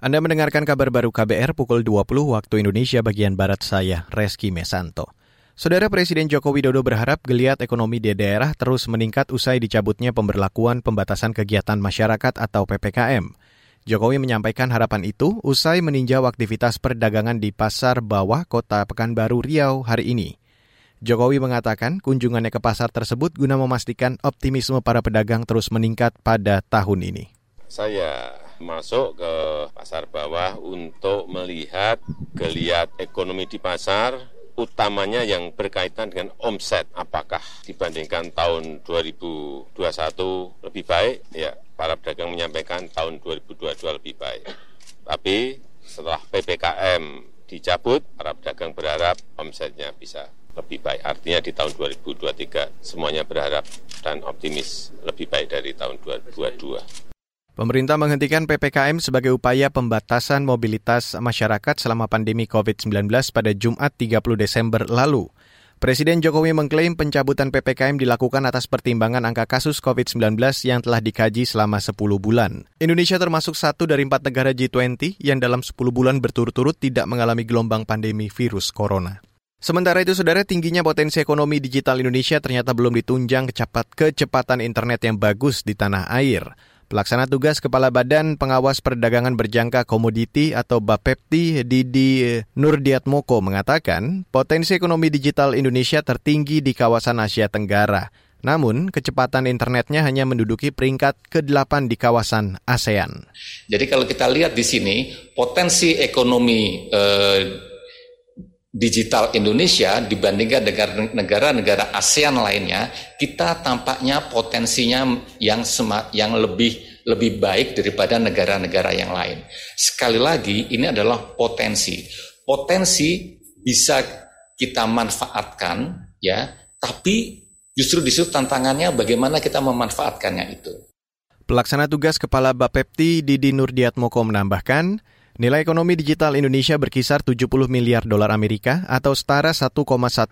Anda mendengarkan kabar baru KBR pukul 20 waktu Indonesia bagian Barat saya, Reski Mesanto. Saudara Presiden Joko Widodo berharap geliat ekonomi di daerah terus meningkat usai dicabutnya pemberlakuan pembatasan kegiatan masyarakat atau PPKM. Jokowi menyampaikan harapan itu usai meninjau aktivitas perdagangan di Pasar Bawah Kota Pekanbaru Riau hari ini. Jokowi mengatakan kunjungannya ke pasar tersebut guna memastikan optimisme para pedagang terus meningkat pada tahun ini. Saya masuk ke pasar bawah untuk melihat geliat ekonomi di pasar, utamanya yang berkaitan dengan omset. Apakah dibandingkan tahun 2021 lebih baik? Ya, para pedagang menyampaikan tahun 2022 lebih baik. Tapi setelah PPKM dicabut, para pedagang berharap omsetnya bisa lebih baik. Artinya di tahun 2023 semuanya berharap dan optimis lebih baik dari tahun 2022. Pemerintah menghentikan PPKM sebagai upaya pembatasan mobilitas masyarakat selama pandemi COVID-19 pada Jumat 30 Desember lalu. Presiden Jokowi mengklaim pencabutan PPKM dilakukan atas pertimbangan angka kasus COVID-19 yang telah dikaji selama 10 bulan. Indonesia termasuk satu dari empat negara G20 yang dalam 10 bulan berturut-turut tidak mengalami gelombang pandemi virus corona. Sementara itu, saudara, tingginya potensi ekonomi digital Indonesia ternyata belum ditunjang kecepat kecepatan internet yang bagus di tanah air. Pelaksana tugas Kepala Badan Pengawas Perdagangan Berjangka Komoditi atau Bapepti Didi Nurdiatmoko mengatakan potensi ekonomi digital Indonesia tertinggi di kawasan Asia Tenggara. Namun, kecepatan internetnya hanya menduduki peringkat ke-8 di kawasan ASEAN. Jadi kalau kita lihat di sini, potensi ekonomi eh, digital Indonesia dibandingkan negara-negara ASEAN lainnya, kita tampaknya potensinya yang semak, yang lebih lebih baik daripada negara-negara yang lain. Sekali lagi, ini adalah potensi. Potensi bisa kita manfaatkan, ya, tapi justru di situ tantangannya bagaimana kita memanfaatkannya itu. Pelaksana tugas Kepala Bapepti Didi Nurdiatmoko menambahkan, Nilai ekonomi digital Indonesia berkisar 70 miliar dolar Amerika atau setara 1,1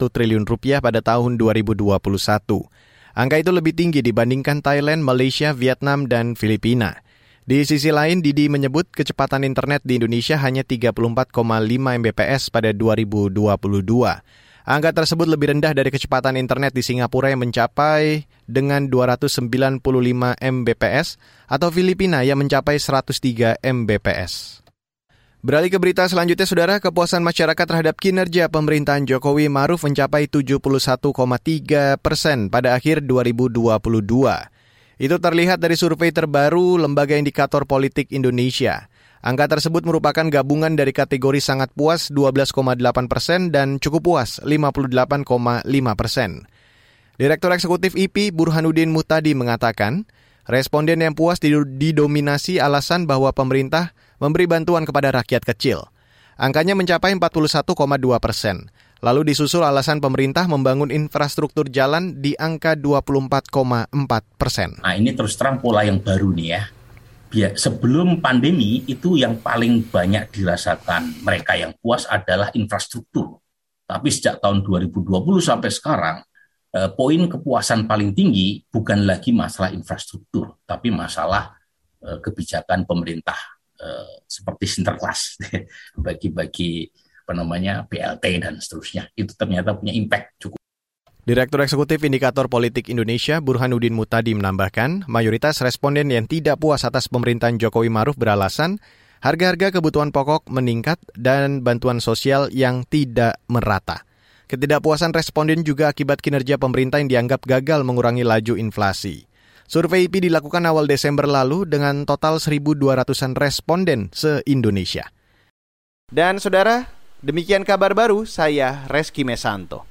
triliun rupiah pada tahun 2021. Angka itu lebih tinggi dibandingkan Thailand, Malaysia, Vietnam, dan Filipina. Di sisi lain, Didi menyebut kecepatan internet di Indonesia hanya 34,5 Mbps pada 2022. Angka tersebut lebih rendah dari kecepatan internet di Singapura yang mencapai dengan 295 Mbps atau Filipina yang mencapai 103 Mbps. Beralih ke berita selanjutnya, Saudara, kepuasan masyarakat terhadap kinerja pemerintahan Jokowi Maruf mencapai 71,3 persen pada akhir 2022. Itu terlihat dari survei terbaru Lembaga Indikator Politik Indonesia. Angka tersebut merupakan gabungan dari kategori sangat puas 12,8 persen dan cukup puas 58,5 persen. Direktur Eksekutif IP Burhanuddin Mutadi mengatakan, responden yang puas didominasi alasan bahwa pemerintah memberi bantuan kepada rakyat kecil. Angkanya mencapai 41,2 persen. Lalu disusul alasan pemerintah membangun infrastruktur jalan di angka 24,4 persen. Nah ini terus terang pola yang baru nih ya. Sebelum pandemi itu yang paling banyak dirasakan mereka yang puas adalah infrastruktur. Tapi sejak tahun 2020 sampai sekarang, eh, poin kepuasan paling tinggi bukan lagi masalah infrastruktur, tapi masalah eh, kebijakan pemerintah Eh, seperti sinterklas bagi-bagi apa namanya BLT dan seterusnya itu ternyata punya impact cukup. Direktur Eksekutif Indikator Politik Indonesia Burhanuddin Mutadi menambahkan, mayoritas responden yang tidak puas atas pemerintahan Jokowi Maruf beralasan harga-harga kebutuhan pokok meningkat dan bantuan sosial yang tidak merata. Ketidakpuasan responden juga akibat kinerja pemerintah yang dianggap gagal mengurangi laju inflasi. Survei IP dilakukan awal Desember lalu dengan total 1.200-an responden se-Indonesia. Dan saudara, demikian kabar baru saya Reski Mesanto.